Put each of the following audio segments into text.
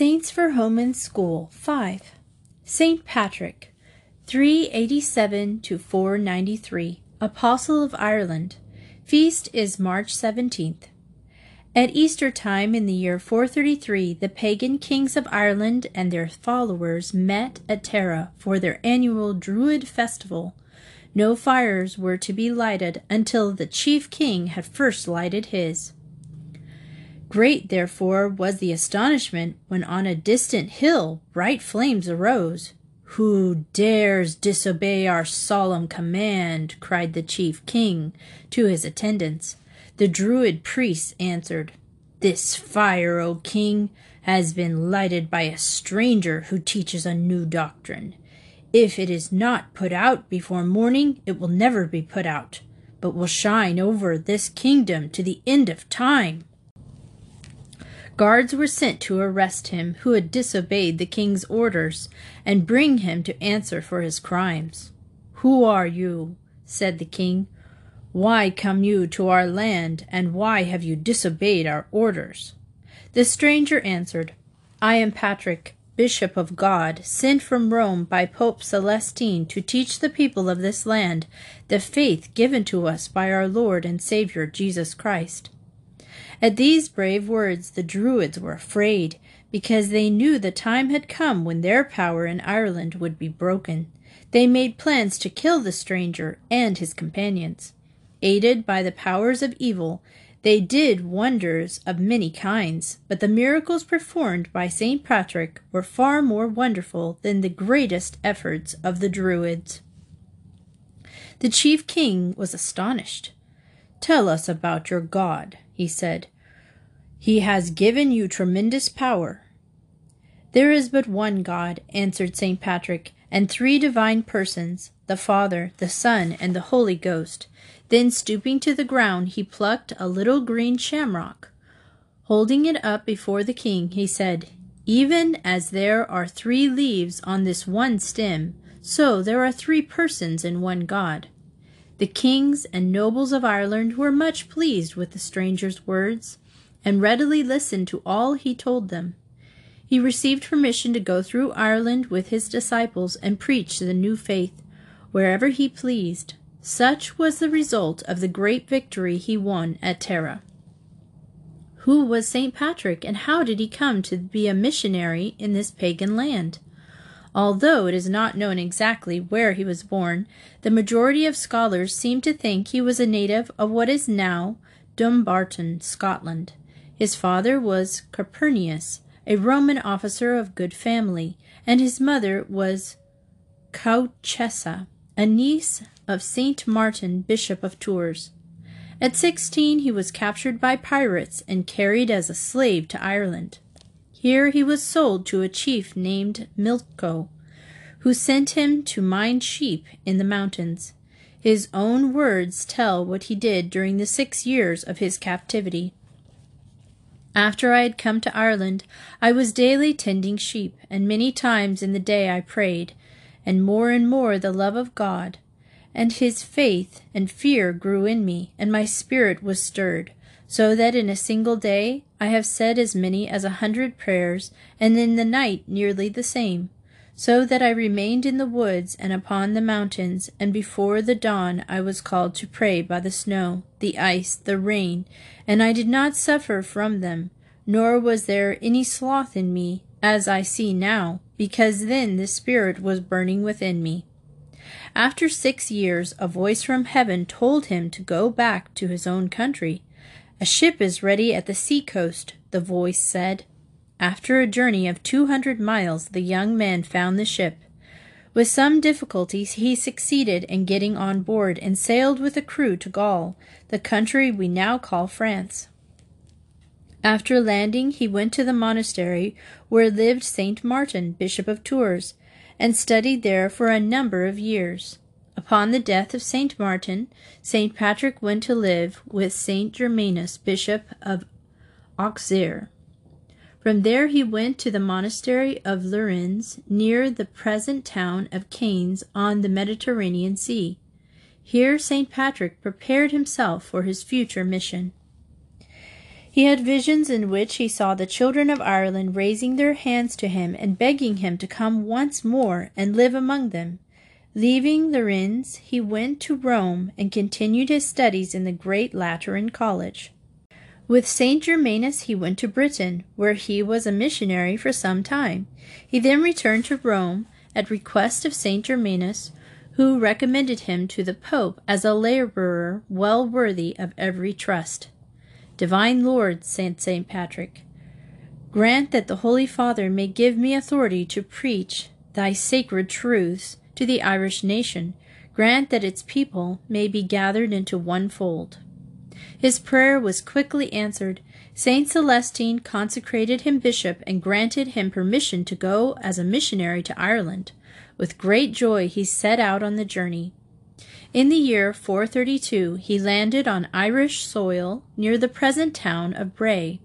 Saints for Home and School 5. Saint Patrick, 387 to 493, Apostle of Ireland. Feast is March 17th. At Easter time in the year 433, the pagan kings of Ireland and their followers met at Tara for their annual Druid festival. No fires were to be lighted until the chief king had first lighted his. Great, therefore, was the astonishment when on a distant hill bright flames arose. Who dares disobey our solemn command? cried the chief king to his attendants. The Druid priests answered, This fire, O king, has been lighted by a stranger who teaches a new doctrine. If it is not put out before morning, it will never be put out, but will shine over this kingdom to the end of time. Guards were sent to arrest him who had disobeyed the king's orders and bring him to answer for his crimes. Who are you? said the king. Why come you to our land, and why have you disobeyed our orders? The stranger answered, I am Patrick, Bishop of God, sent from Rome by Pope Celestine to teach the people of this land the faith given to us by our Lord and Savior Jesus Christ. At these brave words the Druids were afraid, because they knew the time had come when their power in Ireland would be broken. They made plans to kill the stranger and his companions. Aided by the powers of evil, they did wonders of many kinds, but the miracles performed by St. Patrick were far more wonderful than the greatest efforts of the Druids. The chief king was astonished. Tell us about your God, he said. He has given you tremendous power. There is but one God, answered St. Patrick, and three divine persons, the Father, the Son, and the Holy Ghost. Then, stooping to the ground, he plucked a little green shamrock. Holding it up before the king, he said, Even as there are three leaves on this one stem, so there are three persons in one God. The kings and nobles of Ireland were much pleased with the stranger's words, and readily listened to all he told them. He received permission to go through Ireland with his disciples and preach the new faith wherever he pleased. Such was the result of the great victory he won at Tara. Who was St. Patrick, and how did he come to be a missionary in this pagan land? Although it is not known exactly where he was born, the majority of scholars seem to think he was a native of what is now Dumbarton, Scotland. His father was Calpurnius, a Roman officer of good family, and his mother was Countessa, a niece of Saint Martin, Bishop of Tours. At sixteen he was captured by pirates and carried as a slave to Ireland. Here he was sold to a chief named Milko, who sent him to mind sheep in the mountains. His own words tell what he did during the six years of his captivity. After I had come to Ireland, I was daily tending sheep, and many times in the day I prayed, and more and more the love of God and his faith and fear grew in me, and my spirit was stirred so that in a single day I have said as many as a hundred prayers, and in the night nearly the same, so that I remained in the woods and upon the mountains, and before the dawn I was called to pray by the snow, the ice, the rain, and I did not suffer from them, nor was there any sloth in me, as I see now, because then the Spirit was burning within me. After six years, a voice from heaven told him to go back to his own country. A ship is ready at the sea coast, the voice said. After a journey of two hundred miles, the young man found the ship. With some difficulties, he succeeded in getting on board and sailed with a crew to Gaul, the country we now call France. After landing, he went to the monastery where lived Saint Martin, Bishop of Tours, and studied there for a number of years. Upon the death of St. Martin, St. Patrick went to live with St. Germanus, Bishop of Auxerre. From there he went to the monastery of Lérins, near the present town of Cannes on the Mediterranean Sea. Here St. Patrick prepared himself for his future mission. He had visions in which he saw the children of Ireland raising their hands to him and begging him to come once more and live among them. Leaving the Rins, he went to Rome and continued his studies in the great Lateran College. With Saint Germanus he went to Britain, where he was a missionary for some time. He then returned to Rome at request of Saint Germanus, who recommended him to the Pope as a laborer well worthy of every trust. Divine Lord, said St. Patrick, grant that the Holy Father may give me authority to preach thy sacred truths to the Irish nation. Grant that its people may be gathered into one fold. His prayer was quickly answered. Saint Celestine consecrated him bishop and granted him permission to go as a missionary to Ireland. With great joy he set out on the journey. In the year 432 he landed on Irish soil near the present town of Bray.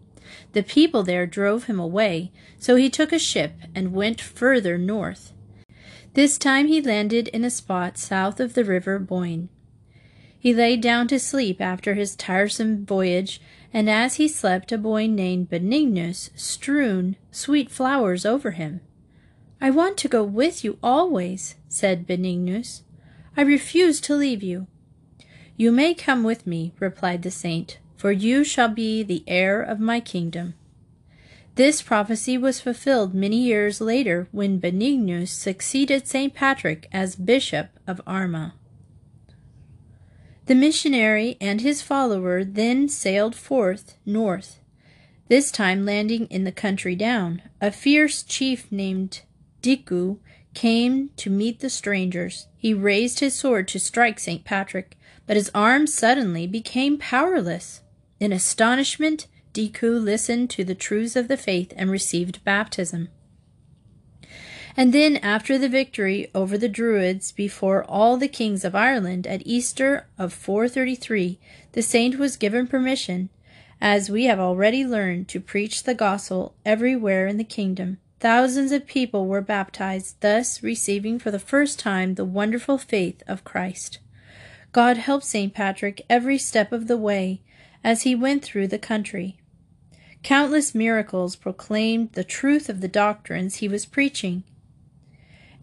The people there drove him away, so he took a ship and went further north. This time he landed in a spot south of the river Boyne. He lay down to sleep after his tiresome voyage, and as he slept a boy named Benignus strewn sweet flowers over him. I want to go with you always, said Benignus. I refuse to leave you. You may come with me, replied the saint, for you shall be the heir of my kingdom. This prophecy was fulfilled many years later when Benignus succeeded St. Patrick as Bishop of Armagh. The missionary and his follower then sailed forth north, this time landing in the county Down. A fierce chief named Dicu came to meet the strangers. He raised his sword to strike St. Patrick, but his arm suddenly became powerless. In astonishment, Dicu listened to the truths of the faith and received baptism. And then, after the victory over the Druids before all the kings of Ireland at Easter of 433, the saint was given permission, as we have already learned, to preach the gospel everywhere in the kingdom. Thousands of people were baptized, thus receiving for the first time the wonderful faith of Christ. God helped St. Patrick every step of the way as he went through the country. Countless miracles proclaimed the truth of the doctrines he was preaching.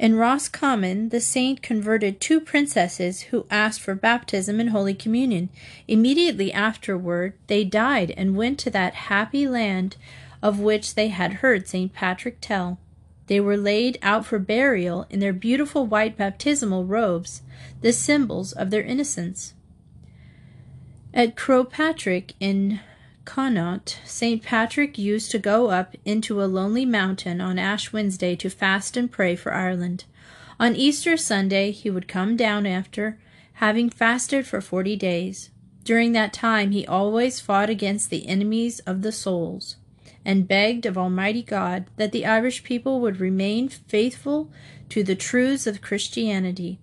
In Roscommon, the saint converted two princesses who asked for baptism and Holy Communion. Immediately afterward, they died and went to that happy land of which they had heard St. Patrick tell. They were laid out for burial in their beautiful white baptismal robes, the symbols of their innocence. At Croagh Patrick in Connaught, St. Patrick used to go up into a lonely mountain on Ash Wednesday to fast and pray for Ireland. On Easter Sunday he would come down after having fasted for forty days. During that time he always fought against the enemies of the souls and begged of Almighty God that the Irish people would remain faithful to the truths of Christianity.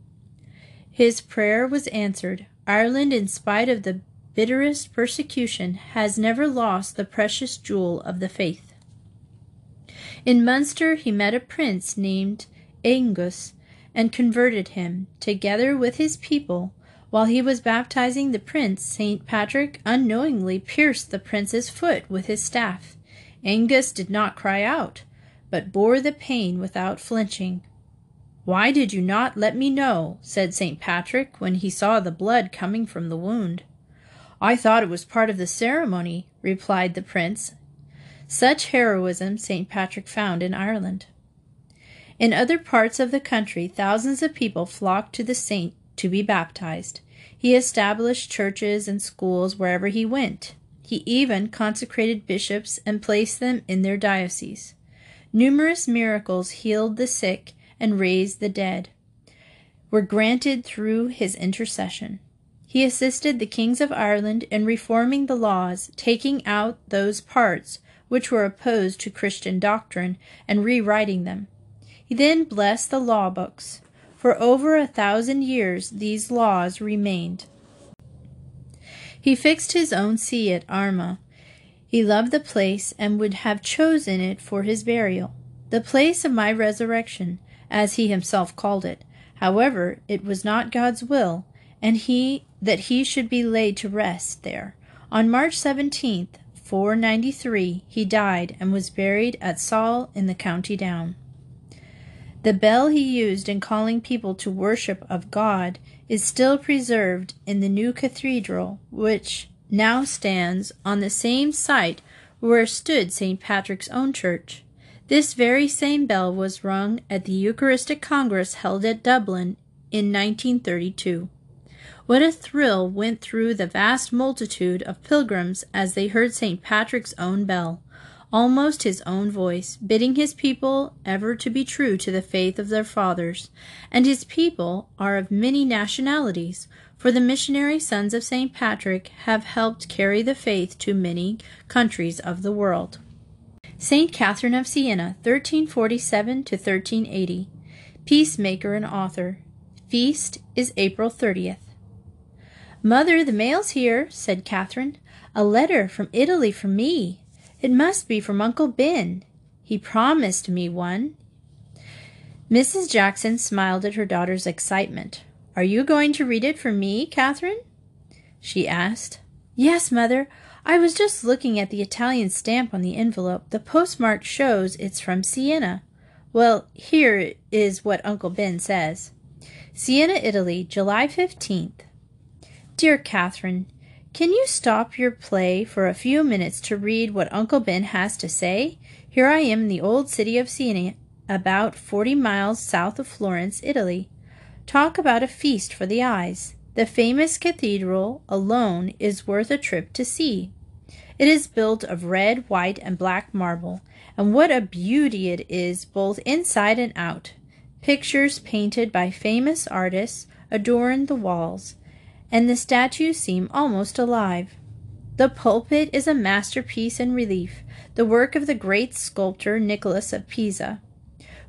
His prayer was answered. Ireland, in spite of the bitterest persecution, has never lost the precious jewel of the faith. In Munster he met a prince named Angus and converted him, together with his people. While he was baptizing the prince, St. Patrick unknowingly pierced the prince's foot with his staff. Angus did not cry out, but bore the pain without flinching. Why did you not let me know? said St. Patrick when he saw the blood coming from the wound. I thought it was part of the ceremony, replied the prince. Such heroism St. Patrick found in Ireland. In other parts of the country, thousands of people flocked to the saint to be baptized. He established churches and schools wherever he went. He even consecrated bishops and placed them in their dioceses. Numerous miracles healed the sick and raised the dead were granted through his intercession. He assisted the kings of Ireland in reforming the laws, taking out those parts which were opposed to Christian doctrine and rewriting them. He then blessed the law books. For over a thousand years these laws remained. He fixed his own see at Armagh. He loved the place and would have chosen it for his burial, the place of my resurrection, as he himself called it. However, it was not God's will, and he that he should be laid to rest there. On March 17th, 493, he died and was buried at Saul in the county Down. The bell he used in calling people to worship of God is still preserved in the new cathedral, which now stands on the same site where stood St. Patrick's own church. This very same bell was rung at the Eucharistic Congress held at Dublin in 1932. What a thrill went through the vast multitude of pilgrims as they heard St. Patrick's own bell almost his own voice, bidding his people ever to be true to the faith of their fathers. And his people are of many nationalities, for the missionary sons of St. Patrick have helped carry the faith to many countries of the world. St. Catherine of Siena, 1347 to 1380. Peacemaker and author. Feast is April 30th. Mother, the mail's here, said Catherine. A letter from Italy for me. It must be from Uncle Ben. He promised me one. Mrs. Jackson smiled at her daughter's excitement. Are you going to read it for me, Catherine? she asked. Yes, mother. I was just looking at the Italian stamp on the envelope. The postmark shows it's from Siena. Well, here is what Uncle Ben says Siena, Italy, July 15th. Dear Catherine, can you stop your play for a few minutes to read what Uncle Ben has to say? Here I am in the old city of Siena, about forty miles south of Florence, Italy. Talk about a feast for the eyes. The famous cathedral alone is worth a trip to see. It is built of red, white, and black marble, and what a beauty it is both inside and out. Pictures painted by famous artists adorn the walls and the statues seem almost alive. The pulpit is a masterpiece in relief, the work of the great sculptor Nicholas of Pisa,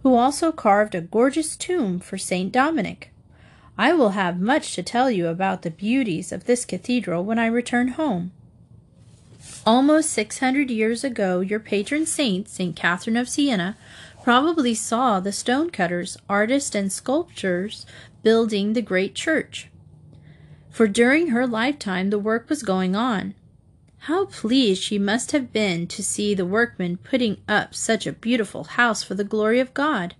who also carved a gorgeous tomb for St. Dominic. I will have much to tell you about the beauties of this cathedral when I return home. Almost six hundred years ago, your patron saint, St. Catherine of Siena, probably saw the stonecutters, artists, and sculptors building the great church for during her lifetime the work was going on. How pleased she must have been to see the workmen putting up such a beautiful house for the glory of God.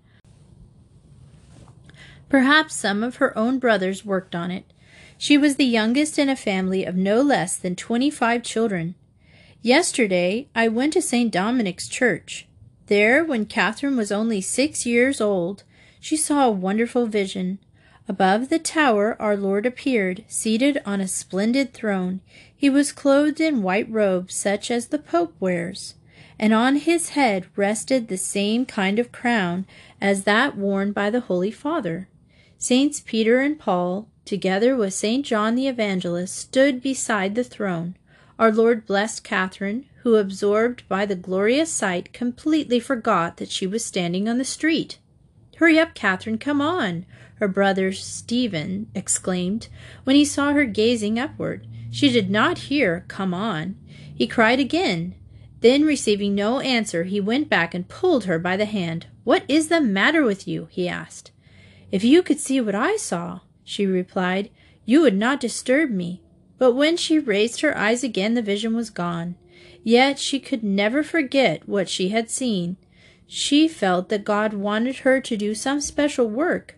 Perhaps some of her own brothers worked on it. She was the youngest in a family of no less than twenty five children. Yesterday I went to St. Dominic's church. There, when Catherine was only six years old, she saw a wonderful vision. Above the tower our Lord appeared, seated on a splendid throne. He was clothed in white robes such as the Pope wears, and on his head rested the same kind of crown as that worn by the Holy Father. Saints Peter and Paul, together with Saint John the Evangelist, stood beside the throne. Our Lord blessed Catherine, who, absorbed by the glorious sight, completely forgot that she was standing on the street. Hurry up, Catherine, come on her brother Stephen exclaimed when he saw her gazing upward. She did not hear, Come on. He cried again. Then, receiving no answer, he went back and pulled her by the hand. What is the matter with you? he asked. If you could see what I saw, she replied, you would not disturb me. But when she raised her eyes again, the vision was gone. Yet she could never forget what she had seen. She felt that God wanted her to do some special work,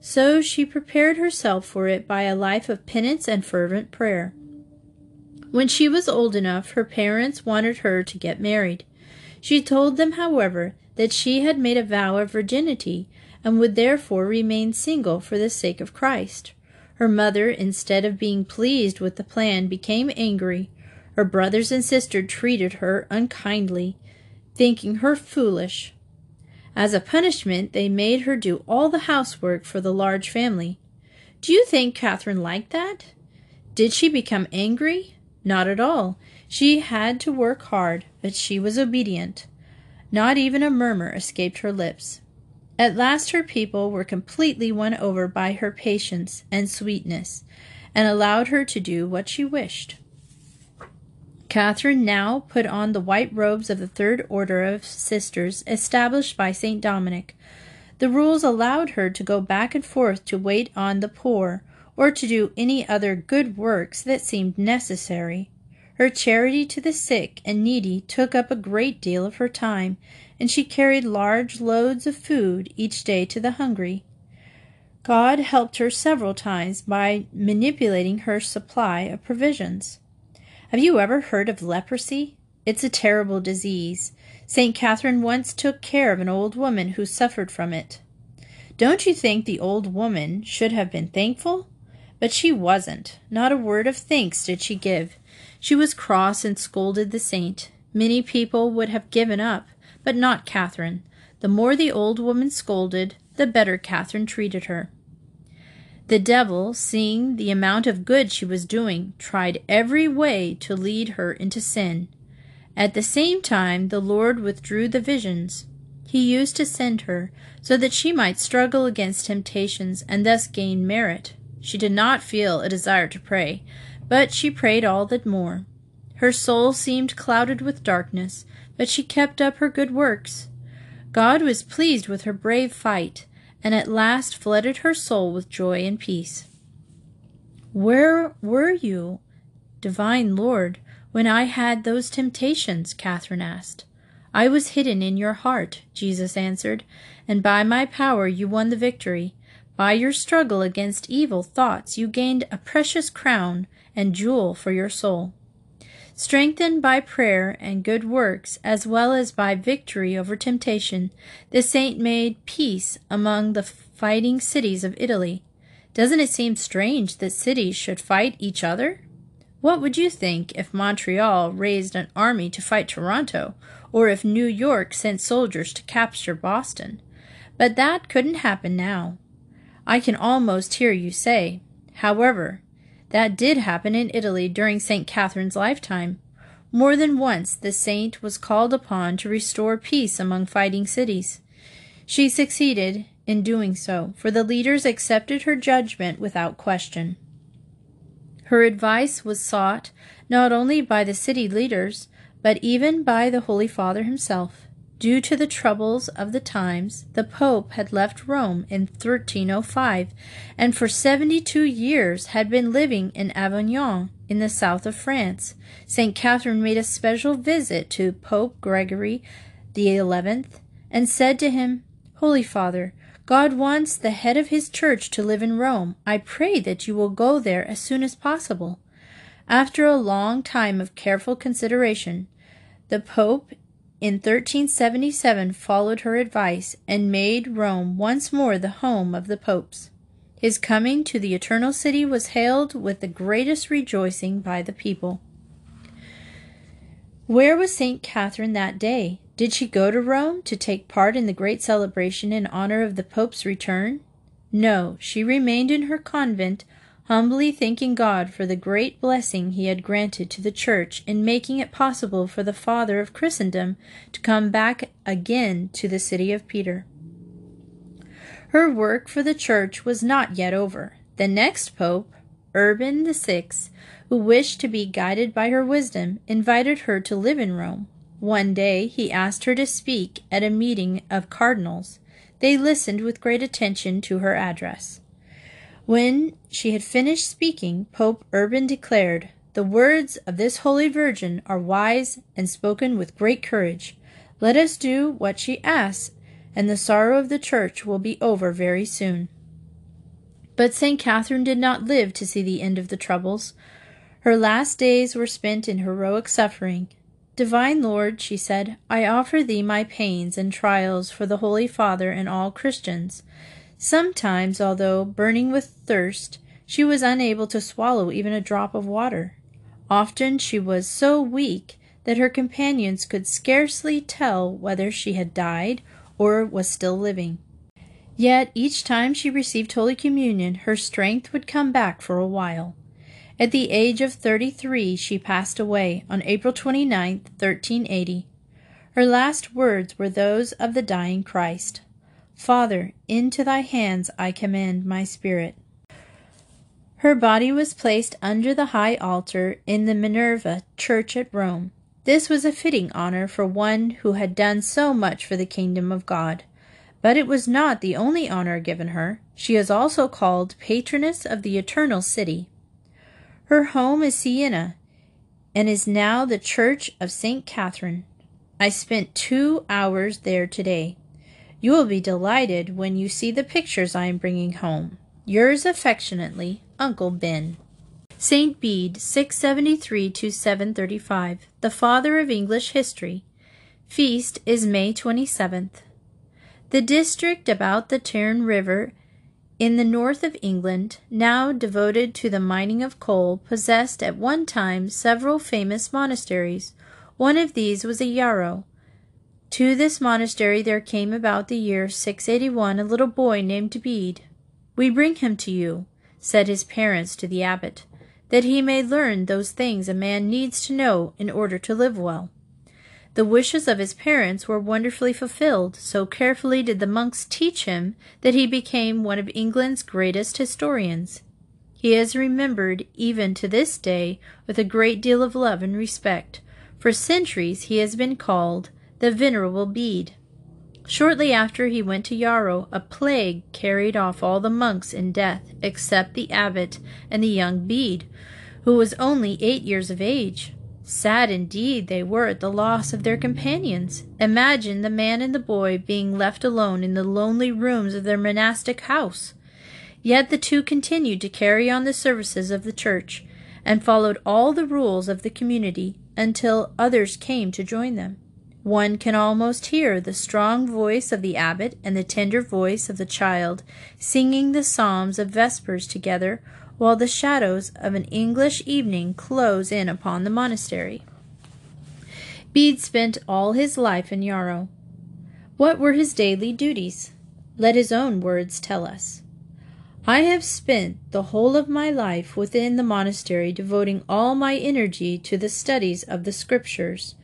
so she prepared herself for it by a life of penance and fervent prayer. When she was old enough, her parents wanted her to get married. She told them, however, that she had made a vow of virginity and would therefore remain single for the sake of Christ. Her mother, instead of being pleased with the plan, became angry. Her brothers and sister treated her unkindly, thinking her foolish. As a punishment, they made her do all the housework for the large family. Do you think Catherine liked that? Did she become angry? Not at all. She had to work hard, but she was obedient. Not even a murmur escaped her lips. At last her people were completely won over by her patience and sweetness, and allowed her to do what she wished. Catherine now put on the white robes of the Third Order of Sisters established by St. Dominic. The rules allowed her to go back and forth to wait on the poor, or to do any other good works that seemed necessary. Her charity to the sick and needy took up a great deal of her time, and she carried large loads of food each day to the hungry. God helped her several times by manipulating her supply of provisions. Have you ever heard of leprosy? It's a terrible disease. St. Catherine once took care of an old woman who suffered from it. Don't you think the old woman should have been thankful? But she wasn't. Not a word of thanks did she give. She was cross and scolded the saint. Many people would have given up, but not Catherine. The more the old woman scolded, the better Catherine treated her. The devil, seeing the amount of good she was doing, tried every way to lead her into sin. At the same time, the Lord withdrew the visions he used to send her, so that she might struggle against temptations and thus gain merit. She did not feel a desire to pray, but she prayed all the more. Her soul seemed clouded with darkness, but she kept up her good works. God was pleased with her brave fight, and at last flooded her soul with joy and peace. Where were you, divine Lord, when I had those temptations? Catherine asked. I was hidden in your heart, Jesus answered, and by my power you won the victory. By your struggle against evil thoughts, you gained a precious crown and jewel for your soul. Strengthened by prayer and good works, as well as by victory over temptation, the saint made peace among the fighting cities of Italy. Doesn't it seem strange that cities should fight each other? What would you think if Montreal raised an army to fight Toronto, or if New York sent soldiers to capture Boston? But that couldn't happen now. I can almost hear you say, however, that did happen in Italy during St. Catherine's lifetime. More than once the saint was called upon to restore peace among fighting cities. She succeeded in doing so, for the leaders accepted her judgment without question. Her advice was sought not only by the city leaders, but even by the Holy Father himself. Due to the troubles of the times, the Pope had left Rome in 1305 and for 72 years had been living in Avignon in the south of France. St. Catherine made a special visit to Pope Gregory XI and said to him, Holy Father, God wants the head of his church to live in Rome. I pray that you will go there as soon as possible. After a long time of careful consideration, the Pope in 1377 followed her advice and made Rome once more the home of the popes. His coming to the eternal city was hailed with the greatest rejoicing by the people. Where was St. Catherine that day? Did she go to Rome to take part in the great celebration in honor of the Pope's return? No, she remained in her convent humbly thanking God for the great blessing he had granted to the Church in making it possible for the Father of Christendom to come back again to the city of Peter. Her work for the Church was not yet over. The next Pope, Urban VI, who wished to be guided by her wisdom, invited her to live in Rome. One day he asked her to speak at a meeting of cardinals. They listened with great attention to her address. When she had finished speaking, Pope Urban declared, The words of this holy virgin are wise and spoken with great courage. Let us do what she asks, and the sorrow of the church will be over very soon. But St. Catherine did not live to see the end of the troubles. Her last days were spent in heroic suffering. Divine Lord, she said, I offer thee my pains and trials for the Holy Father and all Christians. Sometimes, although burning with thirst, she was unable to swallow even a drop of water. Often she was so weak that her companions could scarcely tell whether she had died or was still living. Yet each time she received Holy Communion, her strength would come back for a while. At the age of 33, she passed away on April 29, 1380. Her last words were those of the dying Christ Father, into thy hands I commend my spirit. Her body was placed under the high altar in the Minerva church at Rome. This was a fitting honor for one who had done so much for the kingdom of God. But it was not the only honor given her. She is also called patroness of the eternal city. Her home is Siena, and is now the Church of St. Catherine. I spent two hours there today. You will be delighted when you see the pictures I am bringing home. Yours affectionately, Uncle Ben. St. Bede, 673 to 735, the father of English history. Feast is May 27th. The district about the Tern River in the north of England, now devoted to the mining of coal, possessed at one time several famous monasteries. One of these was a Yarrow. To this monastery there came about the year 681 a little boy named Bede. We bring him to you, said his parents to the abbot, that he may learn those things a man needs to know in order to live well. The wishes of his parents were wonderfully fulfilled, so carefully did the monks teach him that he became one of England's greatest historians. He is remembered even to this day with a great deal of love and respect. For centuries he has been called the Venerable Bede. Shortly after he went to Yarrow, a plague carried off all the monks in death, except the abbot and the young Bede, who was only eight years of age. Sad indeed they were at the loss of their companions. Imagine the man and the boy being left alone in the lonely rooms of their monastic house. Yet the two continued to carry on the services of the church, and followed all the rules of the community until others came to join them. One can almost hear the strong voice of the abbot and the tender voice of the child singing the psalms of vespers together while the shadows of an English evening close in upon the monastery. Bede spent all his life in Yarrow. What were his daily duties? Let his own words tell us. I have spent the whole of my life within the monastery, devoting all my energy to the studies of the Scriptures,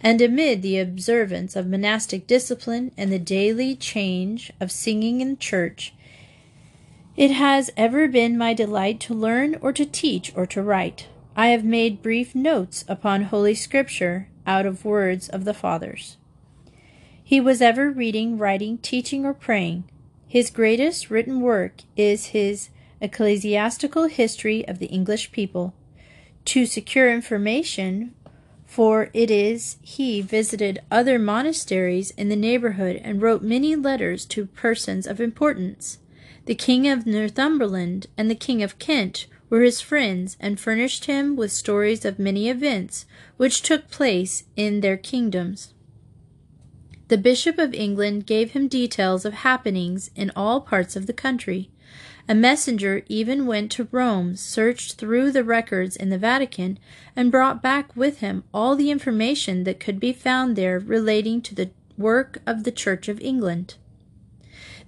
and amid the observance of monastic discipline and the daily change of singing in church, it has ever been my delight to learn or to teach or to write. I have made brief notes upon Holy Scripture out of words of the Fathers. He was ever reading, writing, teaching, or praying. His greatest written work is his Ecclesiastical History of the English People. To secure information, for it is he visited other monasteries in the neighborhood and wrote many letters to persons of importance. The King of Northumberland and the King of Kent were his friends, and furnished him with stories of many events which took place in their kingdoms. The Bishop of England gave him details of happenings in all parts of the country. A messenger even went to Rome, searched through the records in the Vatican, and brought back with him all the information that could be found there relating to the work of the Church of England.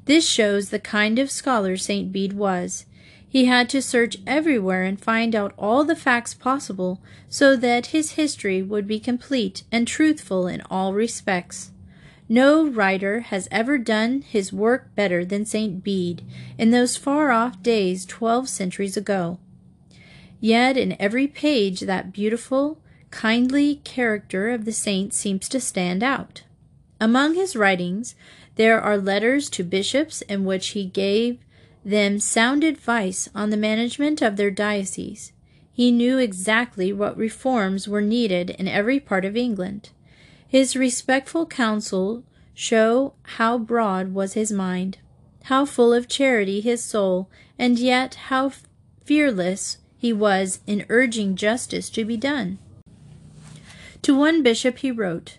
This shows the kind of scholar St. Bede was. He had to search everywhere and find out all the facts possible so that his history would be complete and truthful in all respects. No writer has ever done his work better than St. Bede in those far off days twelve centuries ago. Yet in every page that beautiful, kindly character of the saint seems to stand out. Among his writings, there are letters to bishops in which he gave them sound advice on the management of their dioceses. He knew exactly what reforms were needed in every part of England. His respectful counsel show how broad was his mind, how full of charity his soul, and yet how fearless he was in urging justice to be done. To one bishop he wrote,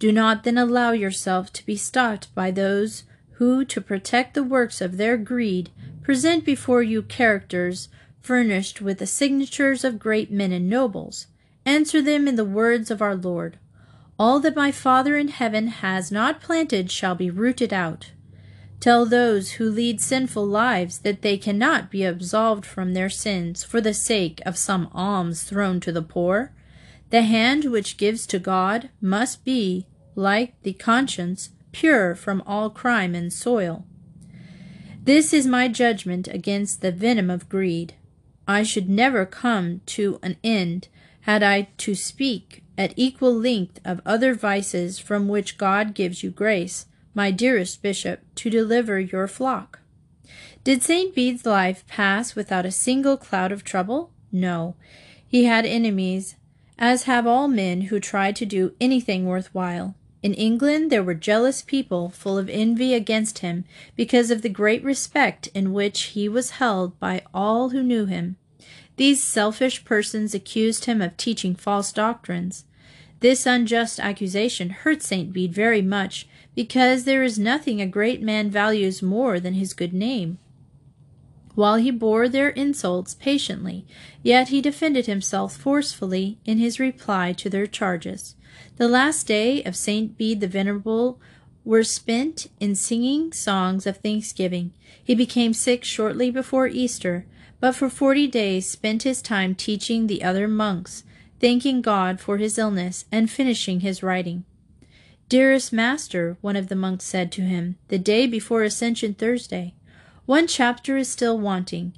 do not then allow yourself to be stopped by those who, to protect the works of their greed, present before you characters furnished with the signatures of great men and nobles. Answer them in the words of our Lord All that my Father in heaven has not planted shall be rooted out. Tell those who lead sinful lives that they cannot be absolved from their sins for the sake of some alms thrown to the poor. The hand which gives to God must be, like the conscience, pure from all crime and soil. This is my judgment against the venom of greed. I should never come to an end had I to speak at equal length of other vices from which God gives you grace, my dearest bishop, to deliver your flock. Did St. Bede's life pass without a single cloud of trouble? No. He had enemies, as have all men who try to do anything worth while. In England there were jealous people full of envy against him because of the great respect in which he was held by all who knew him. These selfish persons accused him of teaching false doctrines. This unjust accusation hurt St. Bede very much, because there is nothing a great man values more than his good name. While he bore their insults patiently, yet he defended himself forcefully in his reply to their charges. The last day of St. Bede the Venerable were spent in singing songs of thanksgiving. He became sick shortly before Easter, but for forty days spent his time teaching the other monks, thanking God for his illness, and finishing his writing. Dearest master, one of the monks said to him, the day before Ascension Thursday, one chapter is still wanting.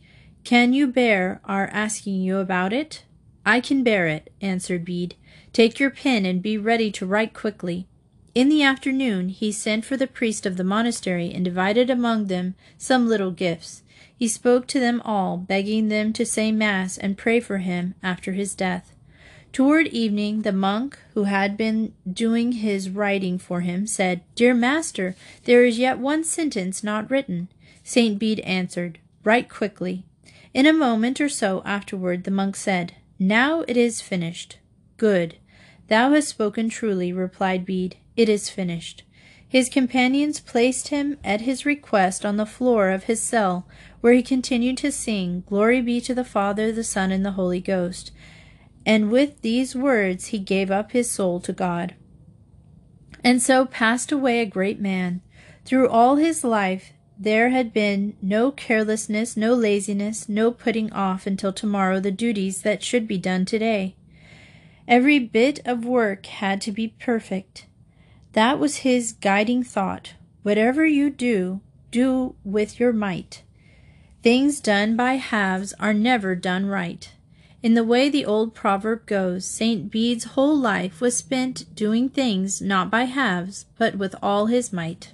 Can you bear our asking you about it? I can bear it, answered Bede. Take your pen and be ready to write quickly. In the afternoon he sent for the priest of the monastery and divided among them some little gifts. He spoke to them all, begging them to say Mass and pray for him after his death. Toward evening, the monk who had been doing his writing for him said, Dear master, there is yet one sentence not written. St. Bede answered, Write quickly. In a moment or so afterward, the monk said, Now it is finished. Good. Thou hast spoken truly, replied Bede. It is finished. His companions placed him at his request on the floor of his cell, where he continued to sing, Glory be to the Father, the Son, and the Holy Ghost. And with these words he gave up his soul to God. And so passed away a great man. Through all his life there had been no carelessness, no laziness, no putting off until tomorrow the duties that should be done today. Every bit of work had to be perfect. That was his guiding thought. Whatever you do, do with your might. Things done by halves are never done right. In the way the old proverb goes, St. Bede's whole life was spent doing things not by halves, but with all his might.